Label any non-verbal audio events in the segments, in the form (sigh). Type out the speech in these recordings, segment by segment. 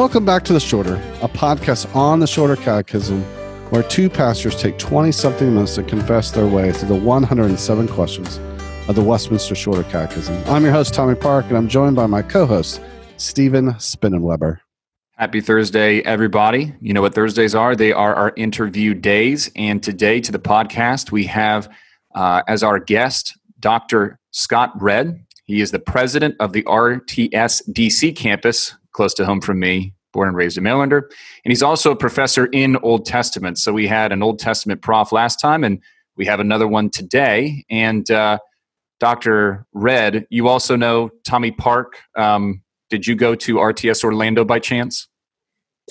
Welcome back to The Shorter, a podcast on the Shorter Catechism, where two pastors take 20 something minutes to confess their way through the 107 questions of the Westminster Shorter Catechism. I'm your host, Tommy Park, and I'm joined by my co host, Stephen Spinnenweber. Happy Thursday, everybody. You know what Thursdays are? They are our interview days. And today, to the podcast, we have uh, as our guest Dr. Scott Redd. He is the president of the RTS DC campus close to home from me, born and raised a Marylander. And he's also a professor in Old Testament. So we had an Old Testament prof last time, and we have another one today. And uh, Dr. Redd, you also know Tommy Park. Um, did you go to RTS Orlando by chance?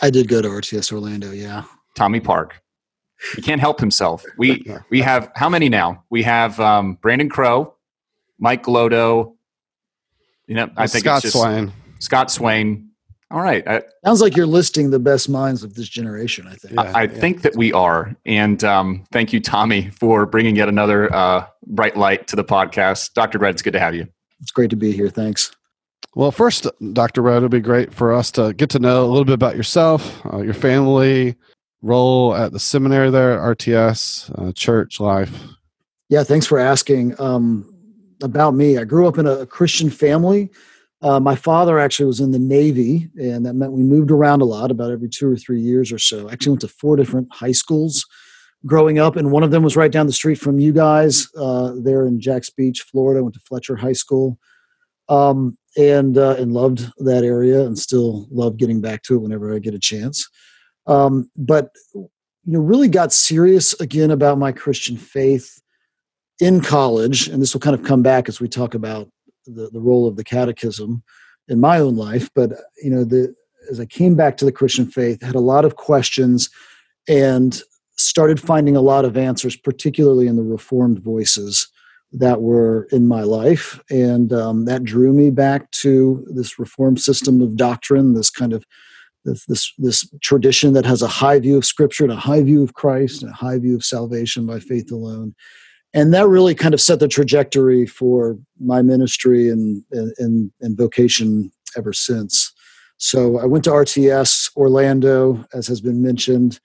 I did go to RTS Orlando, yeah. Tommy Park. He can't help himself. We we have how many now? We have um, Brandon Crowe, Mike Glodo. You know, I think Scott it's just Swain. Scott Swain, all right. I, Sounds like you're listing the best minds of this generation, I think. Yeah. I think that we are. And um, thank you, Tommy, for bringing yet another uh, bright light to the podcast. Dr. Redd, it's good to have you. It's great to be here. Thanks. Well, first, Dr. Redd, it'd be great for us to get to know a little bit about yourself, uh, your family, role at the seminary there, RTS, uh, church life. Yeah, thanks for asking um, about me. I grew up in a Christian family. Uh, my father actually was in the Navy, and that meant we moved around a lot, about every two or three years or so. Actually went to four different high schools growing up, and one of them was right down the street from you guys uh, there in Jax Beach, Florida. Went to Fletcher High School. Um, and uh, and loved that area and still love getting back to it whenever I get a chance. Um, but you know, really got serious again about my Christian faith in college, and this will kind of come back as we talk about the, the role of the catechism in my own life. But you know, the as I came back to the Christian faith, had a lot of questions and started finding a lot of answers, particularly in the Reformed voices that were in my life. And um, that drew me back to this reformed system of doctrine, this kind of this, this, this tradition that has a high view of Scripture and a high view of Christ and a high view of salvation by faith alone. And that really kind of set the trajectory for my ministry and, and, and vocation ever since. So I went to RTS Orlando, as has been mentioned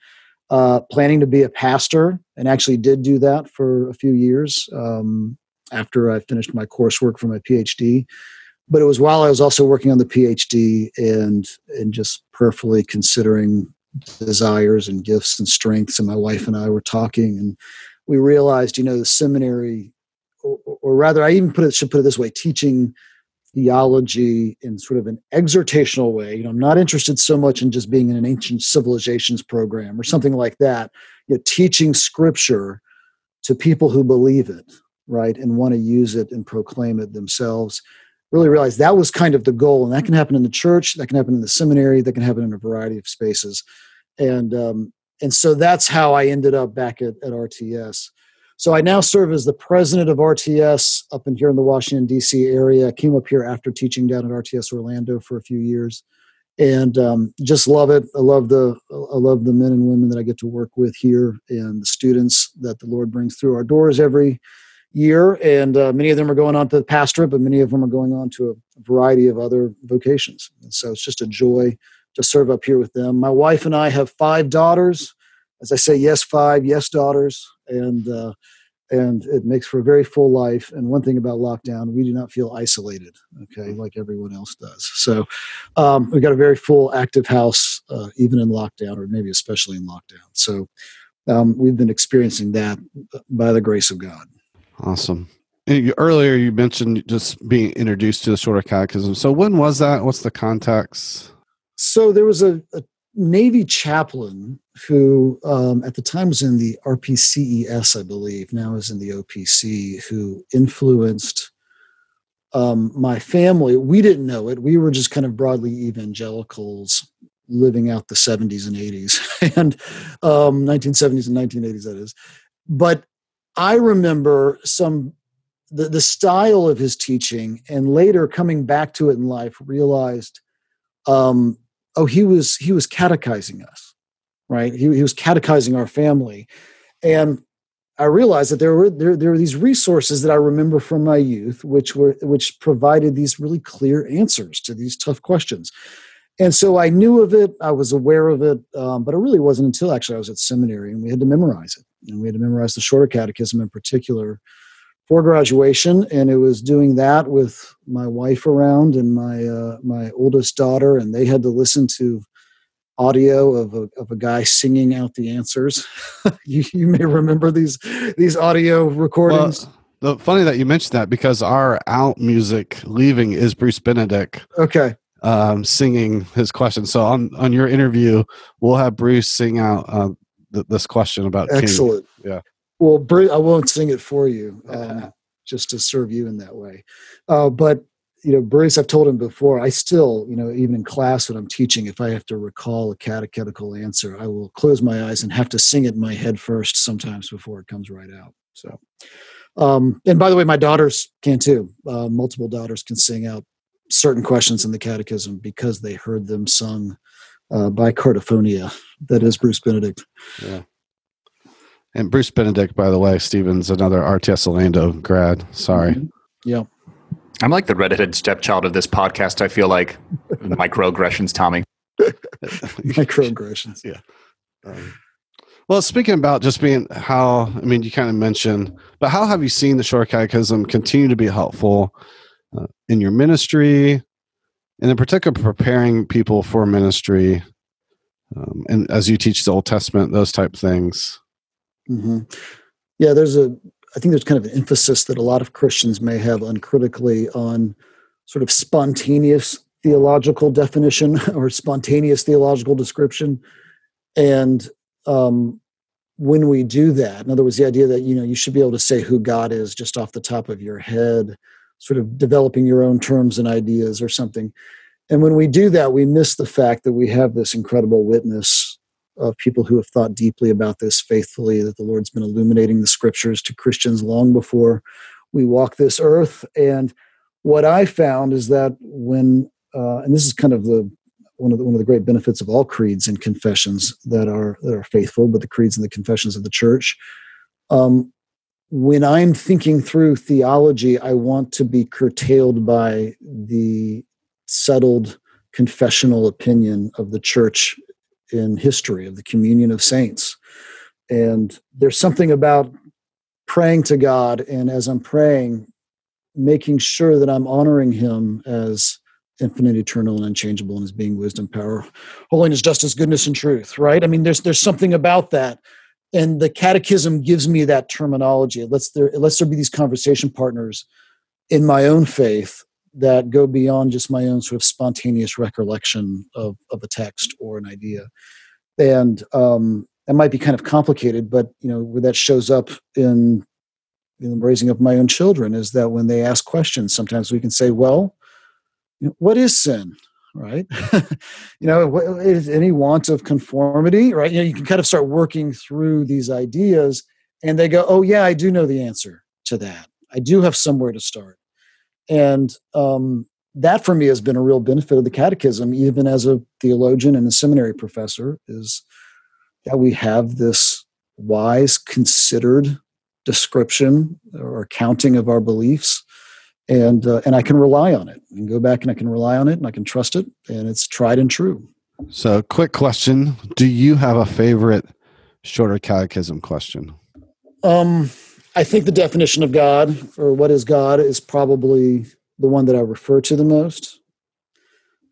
uh, planning to be a pastor and actually did do that for a few years um, after I finished my coursework for my PhD. But it was while I was also working on the PhD and and just prayerfully considering desires and gifts and strengths. And my wife and I were talking, and we realized, you know, the seminary, or, or rather, I even put it should put it this way: teaching theology in sort of an exhortational way. You know, I'm not interested so much in just being in an ancient civilizations program or something like that. You know, teaching scripture to people who believe it, right, and want to use it and proclaim it themselves. Really realized that was kind of the goal, and that can happen in the church, that can happen in the seminary, that can happen in a variety of spaces, and um, and so that's how I ended up back at, at RTS. So I now serve as the president of RTS up in here in the Washington D.C. area. I came up here after teaching down at RTS Orlando for a few years, and um, just love it. I love the I love the men and women that I get to work with here, and the students that the Lord brings through our doors every year. And uh, many of them are going on to the pastorate, but many of them are going on to a variety of other vocations. And so it's just a joy to serve up here with them. My wife and I have five daughters. As I say, yes, five, yes, daughters and uh, and it makes for a very full life. And one thing about lockdown, we do not feel isolated, okay, like everyone else does. So um, we've got a very full, active house, uh, even in lockdown, or maybe especially in lockdown. So um, we've been experiencing that by the grace of God. Awesome. And you- Earlier, you mentioned just being introduced to the Shorter Catechism. So, when was that? What's the context? So there was a, a Navy chaplain who, um, at the time, was in the RPCES, I believe, now is in the OPC, who influenced um, my family. We didn't know it. We were just kind of broadly evangelicals living out the 70s and 80s (laughs) and um, 1970s and 1980s, that is. But I remember some the, the style of his teaching, and later coming back to it in life, realized um, oh he was he was catechizing us right? He, he was catechizing our family. And i realized that there were there, there were these resources that i remember from my youth which were which provided these really clear answers to these tough questions. And so I knew of it. I was aware of it, um, but it really wasn't until actually I was at seminary and we had to memorize it, and we had to memorize the shorter catechism in particular for graduation. And it was doing that with my wife around and my uh, my oldest daughter, and they had to listen to audio of a, of a guy singing out the answers. (laughs) you, you may remember these these audio recordings. Well, the funny that you mentioned that because our out music leaving is Bruce Benedict. Okay um, singing his question. So on on your interview, we'll have Bruce sing out uh, th- this question about excellent. King. Yeah. Well, Bruce, I won't sing it for you, um, just to serve you in that way. Uh, but you know, Bruce, I've told him before. I still, you know, even in class when I'm teaching, if I have to recall a catechetical answer, I will close my eyes and have to sing it in my head first, sometimes before it comes right out. So. Um, and by the way, my daughters can too. Uh, multiple daughters can sing out certain questions in the catechism because they heard them sung uh, by Cardiphonia. That is Bruce Benedict. Yeah. And Bruce Benedict, by the way, Stephen's, another RTS Orlando grad. Sorry. Mm-hmm. Yeah. I'm like the redheaded stepchild of this podcast. I feel like (laughs) microaggressions, Tommy. (laughs) microaggressions. Yeah. Um, well, speaking about just being how, I mean, you kind of mentioned, but how have you seen the short catechism continue to be helpful uh, in your ministry, and in particular, preparing people for ministry, um, and as you teach the Old Testament, those type things. Mm-hmm. Yeah, there's a. I think there's kind of an emphasis that a lot of Christians may have uncritically on sort of spontaneous theological definition (laughs) or spontaneous theological description, and um, when we do that, in other words, the idea that you know you should be able to say who God is just off the top of your head sort of developing your own terms and ideas or something. And when we do that, we miss the fact that we have this incredible witness of people who have thought deeply about this faithfully, that the Lord's been illuminating the scriptures to Christians long before we walk this earth. And what I found is that when, uh, and this is kind of the one of the one of the great benefits of all creeds and confessions that are that are faithful, but the creeds and the confessions of the church. Um, when I'm thinking through theology, I want to be curtailed by the settled confessional opinion of the church in history, of the communion of saints. And there's something about praying to God, and as I'm praying, making sure that I'm honoring Him as infinite, eternal, and unchangeable, and as being wisdom, power, holiness, justice, goodness, and truth. Right? I mean, there's there's something about that and the catechism gives me that terminology it lets there it lets there be these conversation partners in my own faith that go beyond just my own sort of spontaneous recollection of, of a text or an idea and um, that might be kind of complicated but you know where that shows up in in raising up my own children is that when they ask questions sometimes we can say well what is sin right? (laughs) you know, is any want of conformity, right? You know, you can kind of start working through these ideas, and they go, "Oh yeah, I do know the answer to that. I do have somewhere to start." And um, that, for me, has been a real benefit of the Catechism, even as a theologian and a seminary professor, is that we have this wise, considered description or accounting of our beliefs and uh, and I can rely on it and go back and I can rely on it and I can trust it and it's tried and true. So, quick question: Do you have a favorite shorter catechism question? Um, I think the definition of God or what is God is probably the one that I refer to the most.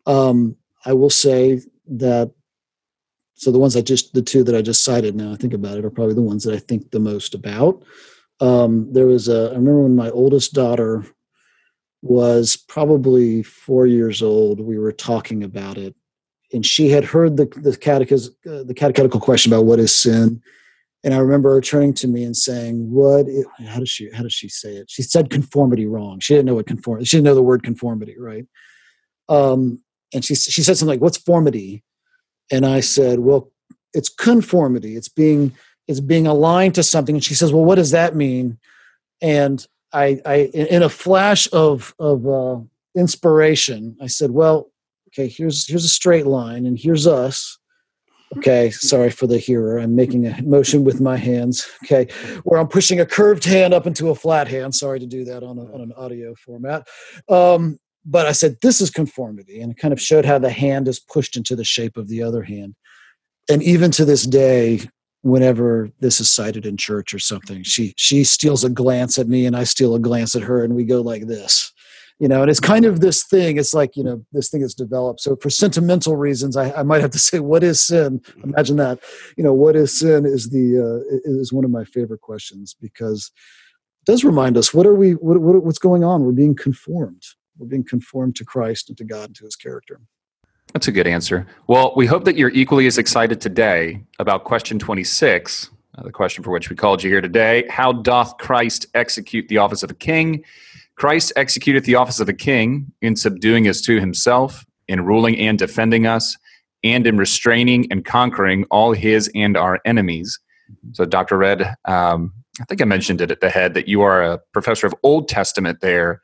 Um, I will say that. So the ones I just the two that I just cited now I think about it are probably the ones that I think the most about. Um, there was a I remember when my oldest daughter was probably four years old. We were talking about it, and she had heard the the, catechism, uh, the catechetical question about what is sin. And I remember her turning to me and saying, "What? Is, how does she? How does she say it? She said conformity wrong. She didn't know what conformity. She didn't know the word conformity, right? Um, and she she said something like, "What's formity?" And I said, "Well, it's conformity. It's being it's being aligned to something." And she says, "Well, what does that mean?" And I, I in a flash of of uh, inspiration, I said, "Well, okay, here's here's a straight line, and here's us." Okay, sorry for the hearer. I'm making a motion with my hands. Okay, where I'm pushing a curved hand up into a flat hand. Sorry to do that on, a, on an audio format. Um, but I said, this is conformity. And it kind of showed how the hand is pushed into the shape of the other hand. And even to this day, whenever this is cited in church or something, she she steals a glance at me and I steal a glance at her and we go like this. You know, and it's kind of this thing, it's like, you know, this thing is developed. So for sentimental reasons, I, I might have to say, what is sin? Imagine that. You know, what is sin is the uh, is one of my favorite questions because it does remind us what are we what, what what's going on? We're being conformed we're being conformed to Christ and to God and to his character. That's a good answer. Well, we hope that you're equally as excited today about question 26, uh, the question for which we called you here today. How doth Christ execute the office of a king? Christ executed the office of a king in subduing us to himself, in ruling and defending us, and in restraining and conquering all his and our enemies. So, Dr. Redd, um, I think I mentioned it at the head that you are a professor of Old Testament there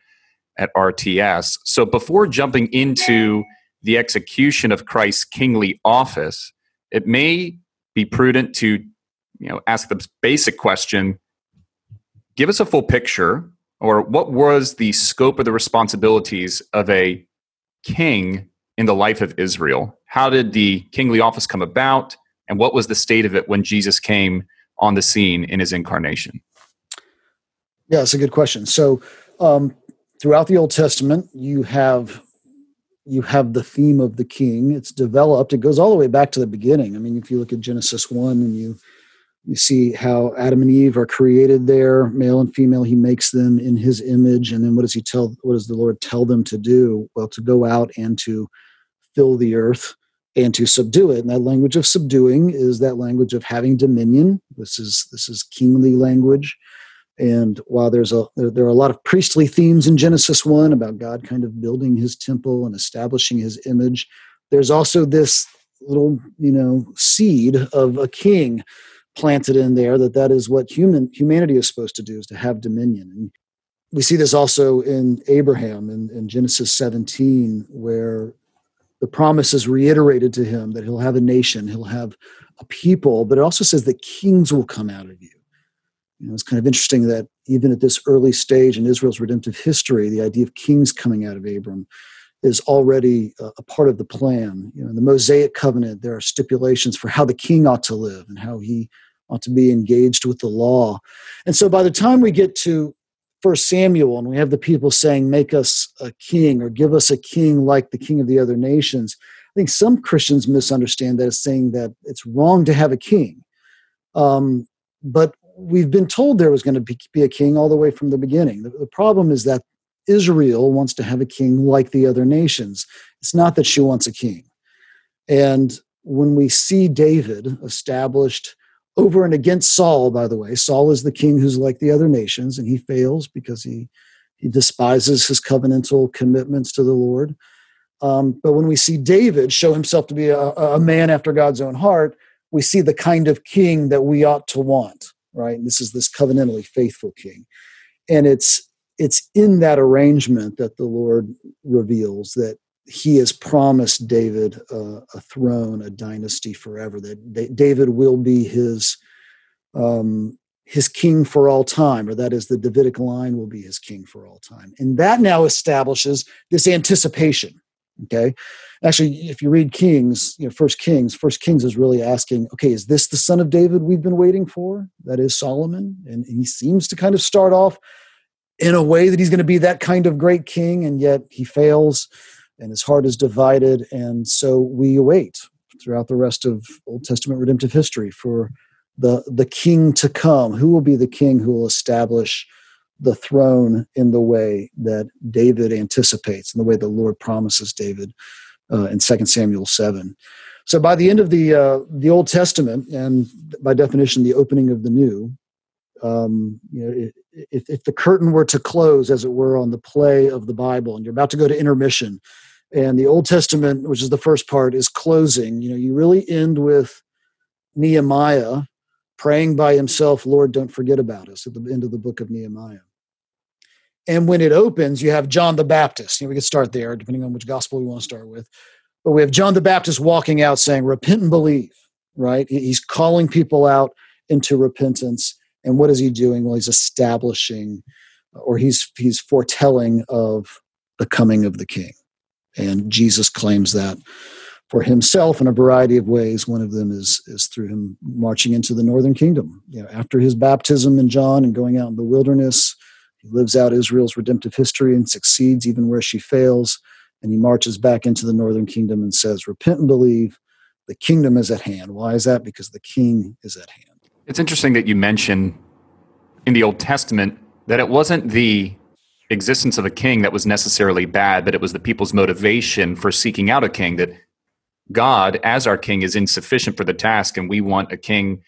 at RTS. So before jumping into the execution of Christ's kingly office, it may be prudent to you know ask the basic question give us a full picture or what was the scope of the responsibilities of a king in the life of Israel how did the kingly office come about and what was the state of it when Jesus came on the scene in his incarnation yeah it's a good question so um, throughout the Old Testament, you have you have the theme of the king. It's developed. It goes all the way back to the beginning. I mean, if you look at Genesis one and you you see how Adam and Eve are created there, male and female. He makes them in His image, and then what does He tell? What does the Lord tell them to do? Well, to go out and to fill the earth and to subdue it. And that language of subduing is that language of having dominion. This is this is kingly language. And while there's a there, are a lot of priestly themes in Genesis one about God kind of building His temple and establishing His image, there's also this little you know seed of a king planted in there that that is what human humanity is supposed to do is to have dominion. And we see this also in Abraham in, in Genesis 17, where the promise is reiterated to him that he'll have a nation, he'll have a people, but it also says that kings will come out of you you know, it's kind of interesting that even at this early stage in Israel's redemptive history, the idea of kings coming out of Abram is already a, part of the plan. You know, in the Mosaic covenant, there are stipulations for how the king ought to live and how he ought to be engaged with the law. And so by the time we get to First Samuel and we have the people saying, "Make us a king" or "Give us a king like the king of the other nations," I think some Christians misunderstand that as saying that it's wrong to have a king. Um, but we've been told there was going to be, be a king all the way from the beginning. The, the, problem is that Israel wants to have a king like the other nations. It's not that she wants a king. And when we see David established over and against Saul, by the way, Saul is the king who's like the other nations, and he fails because he he despises his covenantal commitments to the Lord. Um, but when we see David show himself to be a, a man after God's own heart, we see the kind of king that we ought to want right? And this is this covenantally faithful king. And it's it's in that arrangement that the Lord reveals that he has promised David uh, a throne, a dynasty forever. That David will be his um, his king for all time, or that is the Davidic line will be his king for all time. And that now establishes this anticipation. Okay, actually if you read kings you know first kings first kings is really asking okay is this the son of david we've been waiting for that is solomon and he seems to kind of start off in a way that he's going to be that kind of great king and yet he fails and his heart is divided and so we await throughout the rest of old testament redemptive history for the the king to come who will be the king who will establish the throne in the way that David anticipates, in the way the Lord promises David uh, in Second Samuel seven. So by the end of the uh, the Old Testament, and by definition, the opening of the New, um, you know, if, if the curtain were to close, as it were, on the play of the Bible, and you're about to go to intermission, and the Old Testament, which is the first part, is closing, you know, you really end with Nehemiah praying by himself, "Lord, don't forget about us." At the end of the book of Nehemiah. And when it opens, you have John the Baptist. You know, we could start there, depending on which gospel we want to start with. But we have John the Baptist walking out saying, Repent and believe, right? He's calling people out into repentance. And what is he doing? Well, he's establishing or he's he's foretelling of the coming of the king. And Jesus claims that for himself in a variety of ways. One of them is is through him marching into the northern kingdom. You know, after his baptism in John and going out in the wilderness, he lives out Israel's redemptive history and succeeds even where she fails. And he marches back into the northern kingdom and says, Repent and believe, the kingdom is at hand. Why is that? Because the king is at hand. It's interesting that you mention in the Old Testament that it wasn't the existence of a king that was necessarily bad, but it was the people's motivation for seeking out a king that God, as our king, is insufficient for the task, and we want a king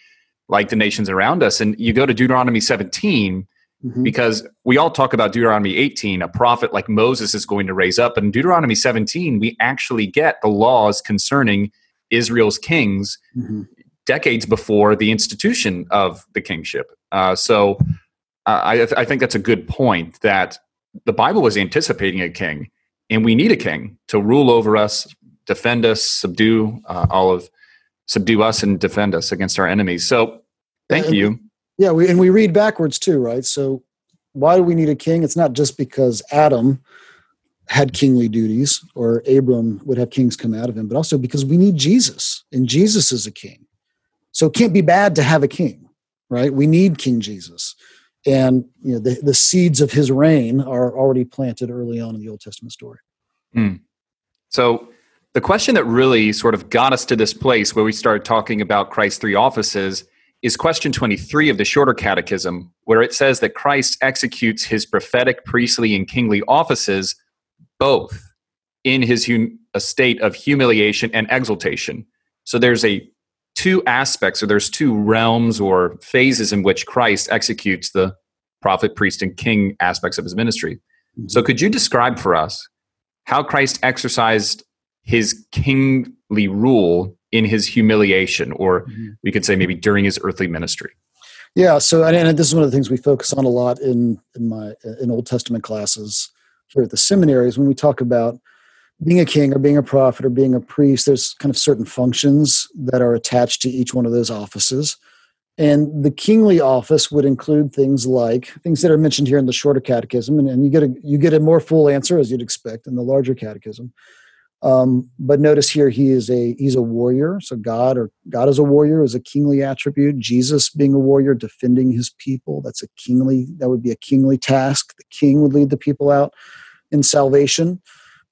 like the nations around us. And you go to Deuteronomy 17, mm-hmm. because we all talk about Deuteronomy 18, a prophet like Moses is going to raise up. But in Deuteronomy 17, we actually get the laws concerning Israel's kings mm-hmm. decades before the institution of the kingship. Uh, so uh, I, I think that's a good point that the Bible was anticipating a king, and we need a king to rule over us defend us, subdue uh, all of, subdue us, and defend us against our enemies. So, thank and, you. Yeah, we, and we read backwards too, right? So, why do we need a king? It's not just because Adam had kingly duties or Abram would have kings come out of him, but also because we need Jesus, and Jesus is a king. So, it can't be bad to have a king, right? We need King Jesus. And you know the, the seeds of his reign are already planted early on in the Old Testament story. Mm. So the question that really sort of got us to this place where we started talking about Christ's three offices is question 23 of the Shorter Catechism, where it says that Christ executes his prophetic, priestly, and kingly offices both in his hum- a state of humiliation and exaltation. So there's a two aspects, or there's two realms or phases in which Christ executes the prophet, priest, and king aspects of his ministry. So could you describe for us how Christ exercised his kingly rule in his humiliation, or mm-hmm. we could say maybe during his earthly ministry. Yeah. So, and this is one of the things we focus on a lot in in my in Old Testament classes here at the seminaries when we talk about being a king or being a prophet or being a priest. There's kind of certain functions that are attached to each one of those offices. And the kingly office would include things like things that are mentioned here in the shorter catechism, and, and you get a you get a more full answer as you'd expect in the larger catechism. Um, but notice here he is a he's a warrior. So God or God is a warrior is a kingly attribute. Jesus being a warrior, defending his people, that's a kingly, that would be a kingly task. The king would lead the people out in salvation.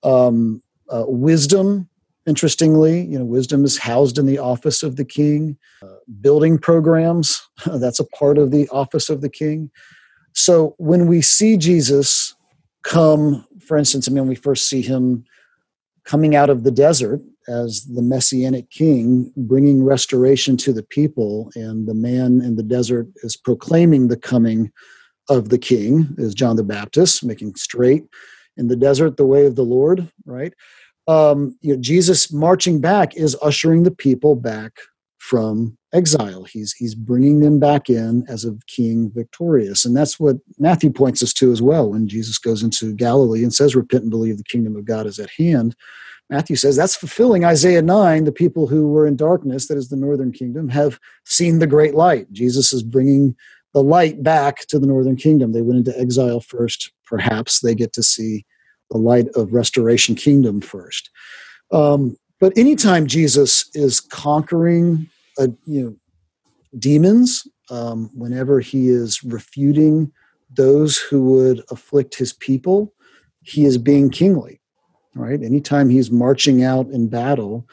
Um, uh, wisdom, interestingly, you know, wisdom is housed in the office of the king. Uh, building programs, (laughs) that's a part of the office of the king. So when we see Jesus come, for instance, I mean, we first see him coming out of the desert as the messianic king, bringing restoration to the people. And the man in the desert is proclaiming the coming of the king, is John the Baptist, making straight in the desert the way of the Lord, right? Um, you know, Jesus marching back is ushering the people back from exile. He's he's bringing them back in as a king victorious, and that's what Matthew points us to as well. When Jesus goes into Galilee and says, "Repent and believe, the kingdom of God is at hand." Matthew says that's fulfilling Isaiah 9. The people who were in darkness, that is the northern kingdom, have seen the great light. Jesus is bringing the light back to the northern kingdom. They went into exile first. Perhaps they get to see the light of restoration kingdom first. Um, but anytime Jesus is conquering a, you know, demons, um, whenever he is refuting those who would afflict his people, he is being kingly. Right? Anytime he's marching out in battle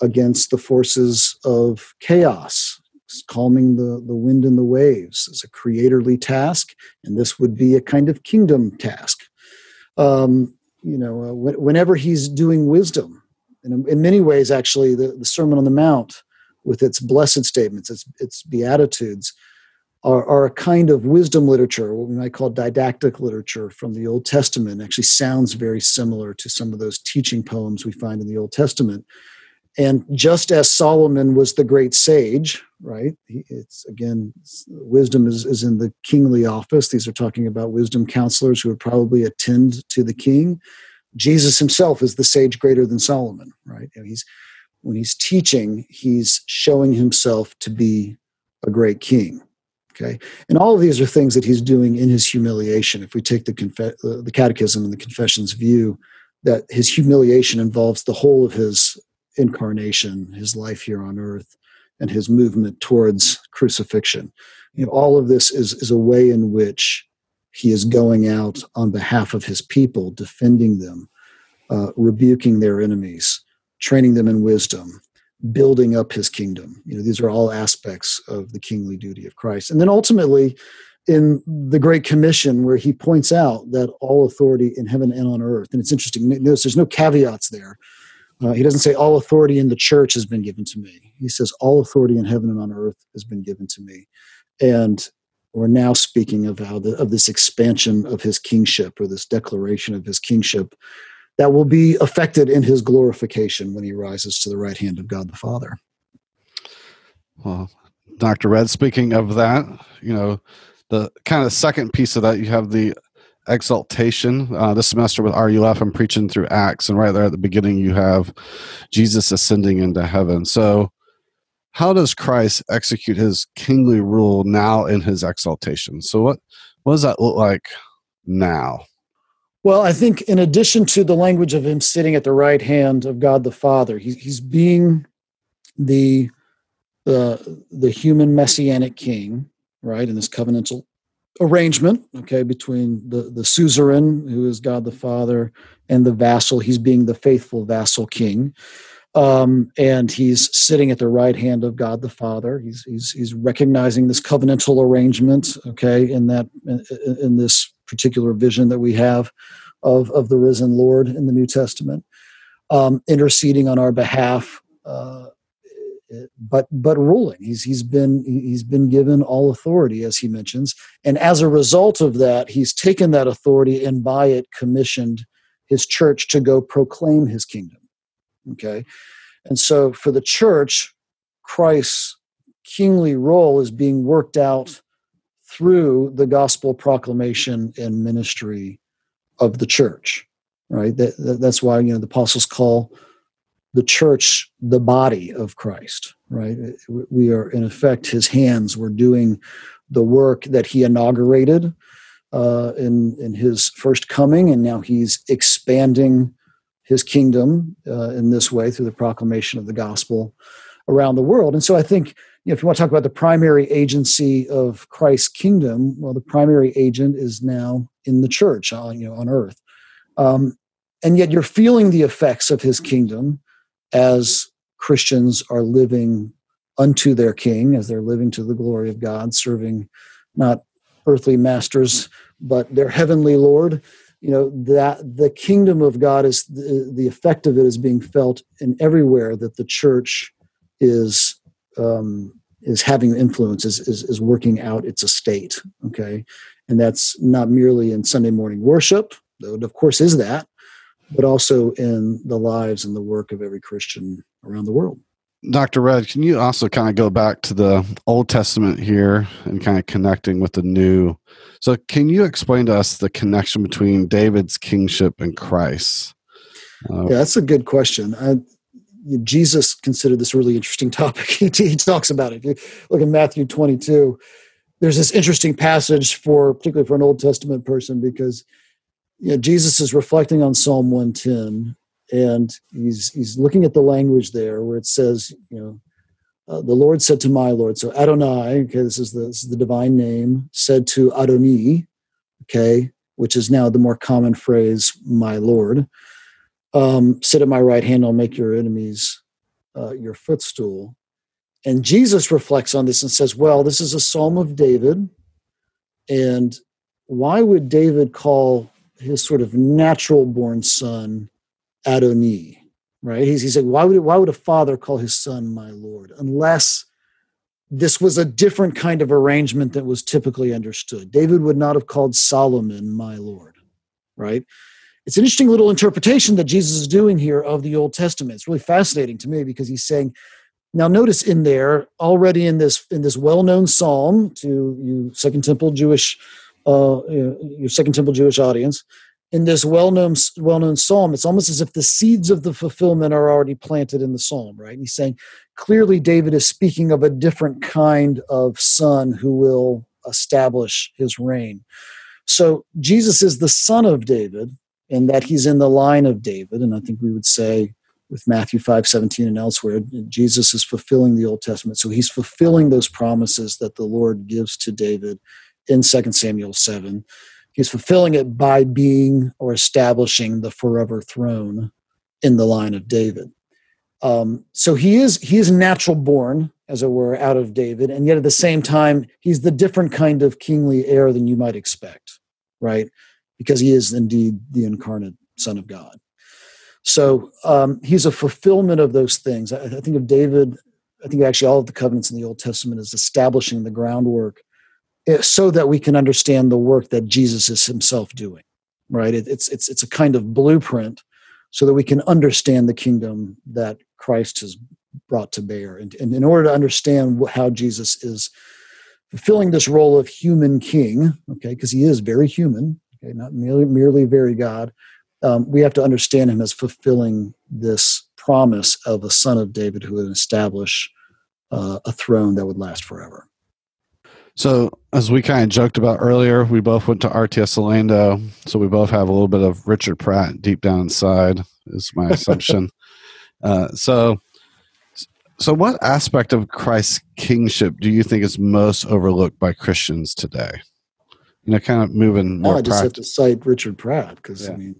against the forces of chaos, calming the, the wind and the waves is a creatorly task, and this would be a kind of kingdom task. Um, you know, uh, whenever he's doing wisdom, and in many ways, actually, the, the Sermon on the Mount, with its blessed statements, its, its beatitudes, are, are a kind of wisdom literature, what we might call didactic literature from the Old Testament. Actually, sounds very similar to some of those teaching poems we find in the Old Testament. And just as Solomon was the great sage, right? It's again, wisdom is, is in the kingly office. These are talking about wisdom counselors who would probably attend to the king. Jesus himself is the sage greater than Solomon, right? And he's when he's teaching, he's showing himself to be a great king. Okay, and all of these are things that he's doing in his humiliation. If we take the conf- uh, the Catechism and the Confession's view that his humiliation involves the whole of his incarnation, his life here on earth, and his movement towards crucifixion. You know, all of this is is a way in which he is going out on behalf of his people, defending them, uh, rebuking their enemies, training them in wisdom, building up his kingdom. You know, these are all aspects of the kingly duty of Christ. And then ultimately, in the Great Commission, where he points out that all authority in heaven and on earth, and it's interesting, notice there's no caveats there. Uh, he doesn't say all authority in the church has been given to me. He says all authority in heaven and on earth has been given to me. And we're now speaking of how the, of this expansion of his kingship or this declaration of his kingship that will be affected in his glorification when he rises to the right hand of God the Father. Well, Dr. Redd, speaking of that, you know, the kind of second piece of that, you have the exaltation. Uh, this semester with RUF, I'm preaching through Acts, and right there at the beginning, you have Jesus ascending into heaven. So, how does Christ execute his kingly rule now in his exaltation? So, what, what does that look like now? Well, I think in addition to the language of him sitting at the right hand of God the Father, he, he's being the the the human messianic king, right, in this covenantal arrangement, okay, between the the suzerain, who is God the Father, and the vassal. He's being the faithful vassal king, um, and he's sitting at the right hand of God the Father. He's he's he's recognizing this covenantal arrangement, okay, in that in, in this particular vision that we have of, of the risen Lord in the New Testament, um, interceding on our behalf, uh, but but ruling. He's he's been he's been given all authority, as he mentions, and as a result of that, he's taken that authority and by it commissioned his church to go proclaim his kingdom. Okay, and so for the church, Christ's kingly role is being worked out through the gospel proclamation and ministry of the church right that, that, that's why you know the apostles call the church the body of christ right? We are in effect his hands. We're doing the work that he inaugurated uh, in in his first coming and now he's expanding his kingdom uh, in this way through the proclamation of the gospel around the world. And so i think you know, if you want to talk about the primary agency of Christ's kingdom, well, the primary agent is now in the church, on you know, on earth, um, and yet you're feeling the effects of His kingdom as Christians are living unto their King, as they're living to the glory of God, serving not earthly masters but their heavenly Lord. You know that the kingdom of God is the, the effect of it is being felt in everywhere that the church is um, is having influence is, is, is working out its estate okay and that's not merely in sunday morning worship though it of course is that but also in the lives and the work of every christian around the world. Dr Redd, can you also kind of go back to the old testament here and kind of connecting with the new? So can you explain to us the connection between david's kingship and christ uh, yeah that's a good question. I, Jesus considered this a really interesting (laughs) topic. he, he talks about it. If you look at Matthew 22, there's this interesting passage for, particularly for an Old Testament person, because you know, Jesus is reflecting on Psalm 110, and he's he's looking at the language there where it says, you know, uh, the Lord said to my Lord. So Adonai, okay, this is the this is the divine name, said to Adoni, okay, which is now the more common phrase, my Lord um, sit at my right hand, I'll make your enemies uh, your footstool. And Jesus reflects on this and says, well, this is a psalm of David. And why would David call his sort of natural born son Adoni? Right? He's, he said, why would, why would a father call his son my Lord? Unless this was a different kind of arrangement that was typically understood. David would not have called Solomon my Lord, right? it's an interesting little interpretation that Jesus is doing here of the Old Testament. It's really fascinating to me because he's saying, now notice in there already in this in this well-known psalm to you Second Temple Jewish uh, your Second Temple Jewish audience, in this well-known well-known psalm, it's almost as if the seeds of the fulfillment are already planted in the psalm, right? And he's saying clearly David is speaking of a different kind of son who will establish his reign. So Jesus is the son of David, and that he's in the line of David. And I think we would say with Matthew 5 17 and elsewhere, Jesus is fulfilling the Old Testament. So he's fulfilling those promises that the Lord gives to David in 2 Samuel 7. He's fulfilling it by being or establishing the forever throne in the line of David. Um, so he is he is natural born, as it were, out of David, and yet at the same time, he's the different kind of kingly heir than you might expect, right? Because he is indeed the incarnate Son of God. So um, he's a fulfillment of those things. I, I, think of David, I think actually all of the covenants in the Old Testament is establishing the groundwork so that we can understand the work that Jesus is himself doing, right? It, it's, it's, it's a kind of blueprint so that we can understand the kingdom that Christ has brought to bear. And, and in order to understand how Jesus is fulfilling this role of human king, okay, because he is very human, okay, not merely, merely very God, um, we have to understand him as fulfilling this promise of a son of David who would establish uh, a throne that would last forever. So, as we kind of joked about earlier, we both went to RTS Orlando, so we both have a little bit of Richard Pratt deep down inside, is my assumption. (laughs) uh, so, so what aspect of Christ's kingship do you think is most overlooked by Christians today? You know, kind of moving more. Oh, I just practice. have to cite Richard Pratt because yeah. I mean,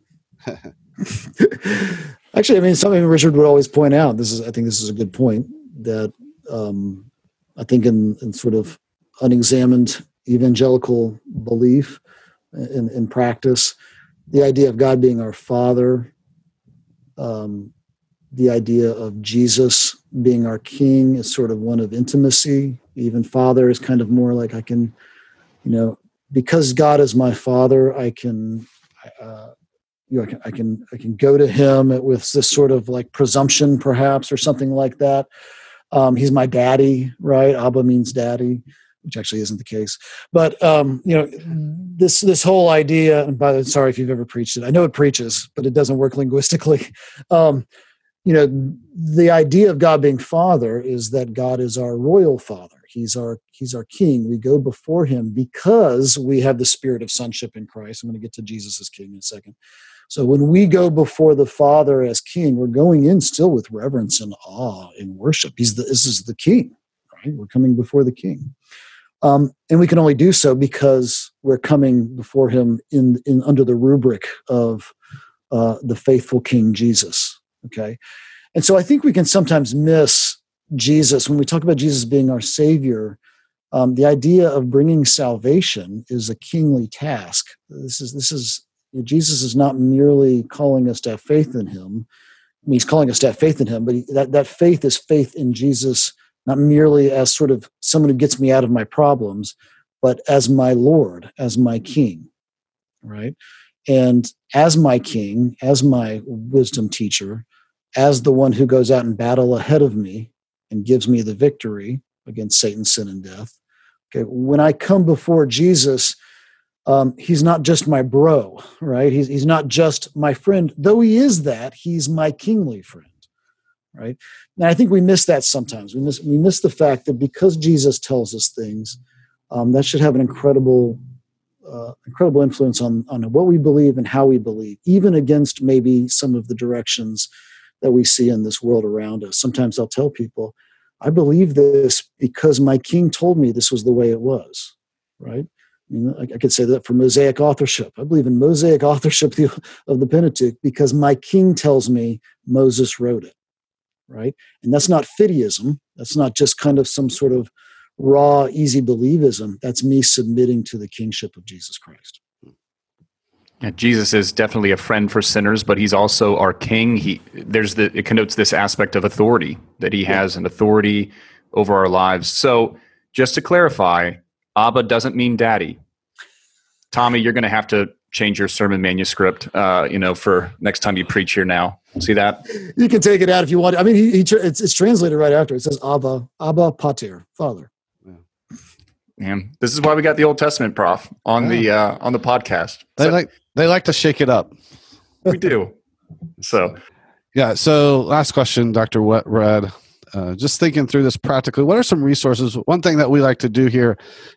(laughs) (laughs) Actually, I mean, something Richard would always point out. This is, I think, this is a good point that um, I think in, in, sort of unexamined evangelical belief in, in, practice, the idea of God being our Father, um, the idea of Jesus being our King is sort of one of intimacy. Even Father is kind of more like I can, you know, because God is my Father, I can. Uh, you know, I can, I can I can go to him with this sort of like presumption, perhaps, or something like that. Um, he's my daddy, right? Abba means daddy, which actually isn't the case. But um, you know, this this whole idea. And by the sorry if you've ever preached it, I know it preaches, but it doesn't work (laughs) linguistically. Um, you know, the idea of God being Father is that God is our royal Father. He's our He's our King. We go before Him because we have the spirit of sonship in Christ. I'm going to get to Jesus as King in a second. So when we go before the Father as King, we're going in still with reverence and awe and worship. He's the, this is the King, right? We're coming before the King. Um, and we can only do so because we're coming before him in, in under the rubric of uh, the faithful King Jesus. Okay, and so I think we can sometimes miss Jesus when we talk about Jesus being our Savior. Um, the idea of bringing salvation is a kingly task. This is this is Jesus is not merely calling us to have faith in him. I mean, he's calling us to have faith in him, but he, that, that faith is faith in Jesus, not merely as sort of someone who gets me out of my problems, but as my Lord, as my King, right? And as my King, as my wisdom teacher, as the one who goes out in battle ahead of me and gives me the victory against Satan, sin, and death. Okay, when I come before Jesus, um, he's not just my bro, right? He's, he's not just my friend, though he is that, he's my kingly friend, right? And I think we miss that sometimes. We miss, we miss the fact that because Jesus tells us things, um, that should have an incredible, uh, incredible influence on, on what we believe and how we believe, even against maybe some of the directions that we see in this world around us. Sometimes I'll tell people, I believe this because my king told me this was the way it was, right? I, I, could say that for Mosaic authorship. I believe in Mosaic authorship (laughs) of the Pentateuch because my king tells me Moses wrote it, right? And that's not fideism. That's not just kind of some sort of raw, easy believism. That's me submitting to the kingship of Jesus Christ. Yeah, Jesus is definitely a friend for sinners, but he's also our king. He there's the it connotes this aspect of authority that he has an authority over our lives. So just to clarify, Abba doesn't mean daddy. Tommy, you're going to have to change your sermon manuscript, uh, you know, for next time you preach here now. See that? You can take it out if you want. I mean, he, he it's, it's, translated right after. It says Abba, Abba Pater, Father. Yeah. this is why we got the Old Testament prof on yeah. the uh, on the podcast. They so, like they like to shake it up. We do. So, yeah. So, last question, Doctor Wet Redd. Uh, just thinking through this practically, what are some resources? One thing that we like to do here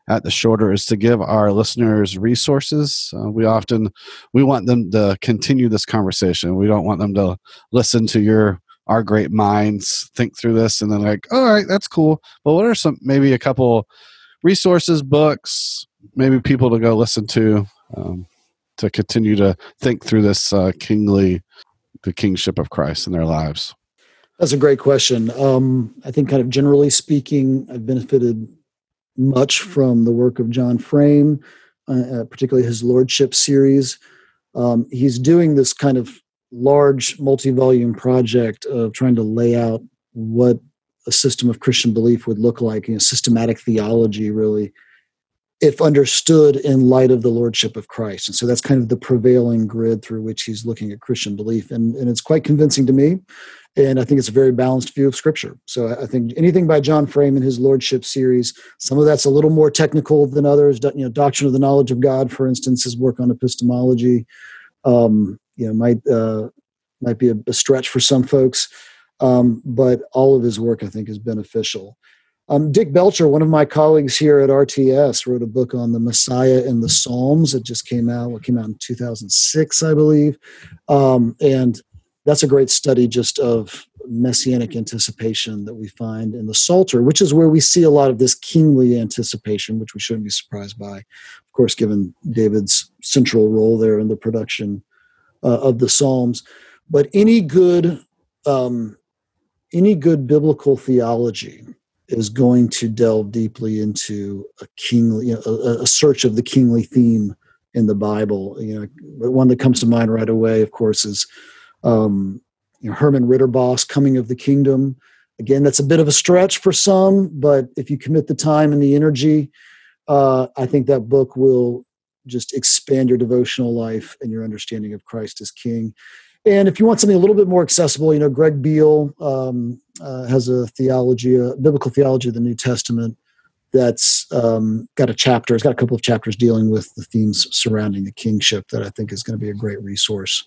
at the Shorter is to give our listeners resources. Uh, we often we want them to continue this conversation. We don't want them to listen to your our great minds think through this and then like, all right, that's cool. But what are some maybe a couple resources, books, maybe people to go listen to um, to continue to think through this uh, kingly, the kingship of Christ in their lives? That's a great question. Um, I think, kind of generally speaking, I've benefited much from the work of John Frame, uh, uh, particularly his Lordship series. Um, he's doing this kind of large multi volume project of trying to lay out what a system of Christian belief would look like, you know, systematic theology, really, if understood in light of the Lordship of Christ. And so that's kind of the prevailing grid through which he's looking at Christian belief. And, and it's quite convincing to me and I think it's a very balanced view of Scripture. So I think anything by John Frame in his Lordship series, some of that's a little more technical than others. You know, Doctrine of the Knowledge of God, for instance, his work on epistemology, um, you know, might uh, might be a, a, stretch for some folks, um, but all of his work I think is beneficial. Um, Dick Belcher, one of my colleagues here at RTS, wrote a book on the Messiah in the Psalms. It just came out. It came out in 2006, I believe, um, and that's a great study just of messianic anticipation that we find in the Psalter, which is where we see a lot of this kingly anticipation, which we shouldn't be surprised by, of course, given David's central role there in the production uh, of the Psalms. But any good, um, any good biblical theology is going to delve deeply into a kingly, you know, a, a search of the kingly theme in the Bible. You know, one that comes to mind right away, of course, is um, you know, Herman Ridderbos, Coming of the Kingdom. Again, that's a bit of a stretch for some, but if you commit the time and the energy, uh, I think that book will just expand your devotional life and your understanding of Christ as King. And if you want something a little bit more accessible, you know, Greg Beale um, uh, has a theology, a biblical theology of the New Testament that's um, got a chapter. It's got a couple of chapters dealing with the themes surrounding the kingship that I think is going to be a great resource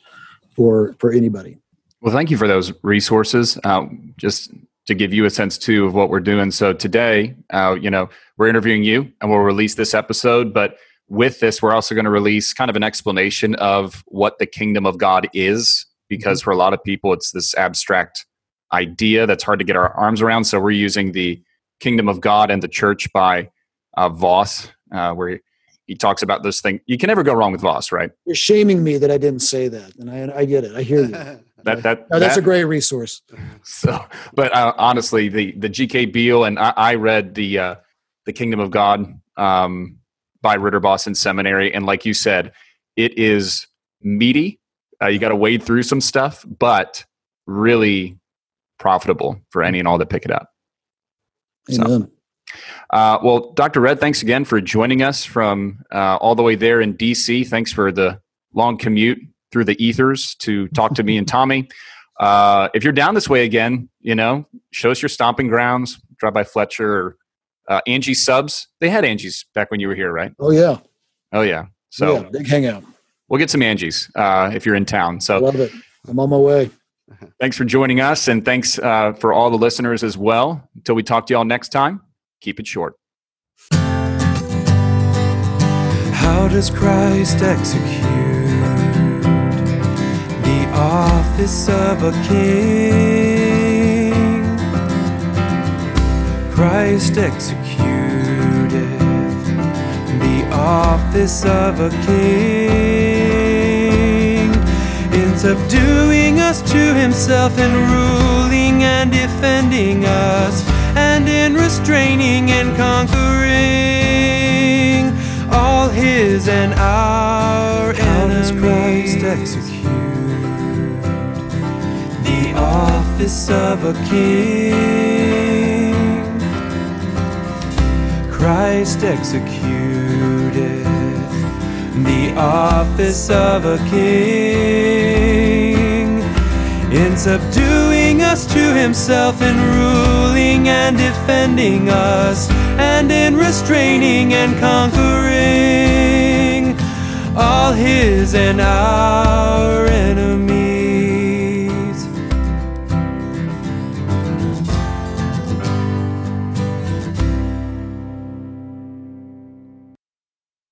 for for anybody. Well, thank you for those resources. Uh, just to give you a sense too of what we're doing. So today, uh, you know, we're interviewing you, and we'll release this episode. But with this, we're also going to release kind of an explanation of what the kingdom of God is, because mm-hmm. for a lot of people, it's this abstract idea that's hard to get our arms around. So we're using the kingdom of God and the church by uh, Vos, uh, where he talks about this thing. You can never go wrong with Vos, right? You're shaming me that I didn't say that, and I, I get it. I hear you. (laughs) that that, no, that's that, a great resource. (laughs) So, but uh, honestly, the the G.K. Beale and I, I read the uh, the Kingdom of God um, by Ridderbos in seminary, and like you said, it is meaty. Uh, you got to wade through some stuff, but really profitable for any and all that pick it up. Amen. So, uh, well, Dr. Redd, thanks again for joining us from uh, all the way there in DC. Thanks for the long commute through the ethers to talk to me and Tommy. (laughs) Uh, if you're down this way again, you know, show us your stomping grounds. Drive by Fletcher or uh, Angie Subs. They had Angie's back when you were here, right? Oh yeah. Oh yeah. So yeah, big hangout. We'll get some Angie's uh, if you're in town. So love it. I'm on my way. Thanks for joining us, and thanks uh, for all the listeners as well. Until we talk to y'all next time keep it short. How does Christ execute the office of a king? Christ executed the office of a king in subduing us to himself and ruling and defending us and in restraining and conquering all his and our enemies. Christ execute the office of a king. Christ executed the office of a king. In subduing us to himself and ruling and defending us and in restraining and conquering all his and our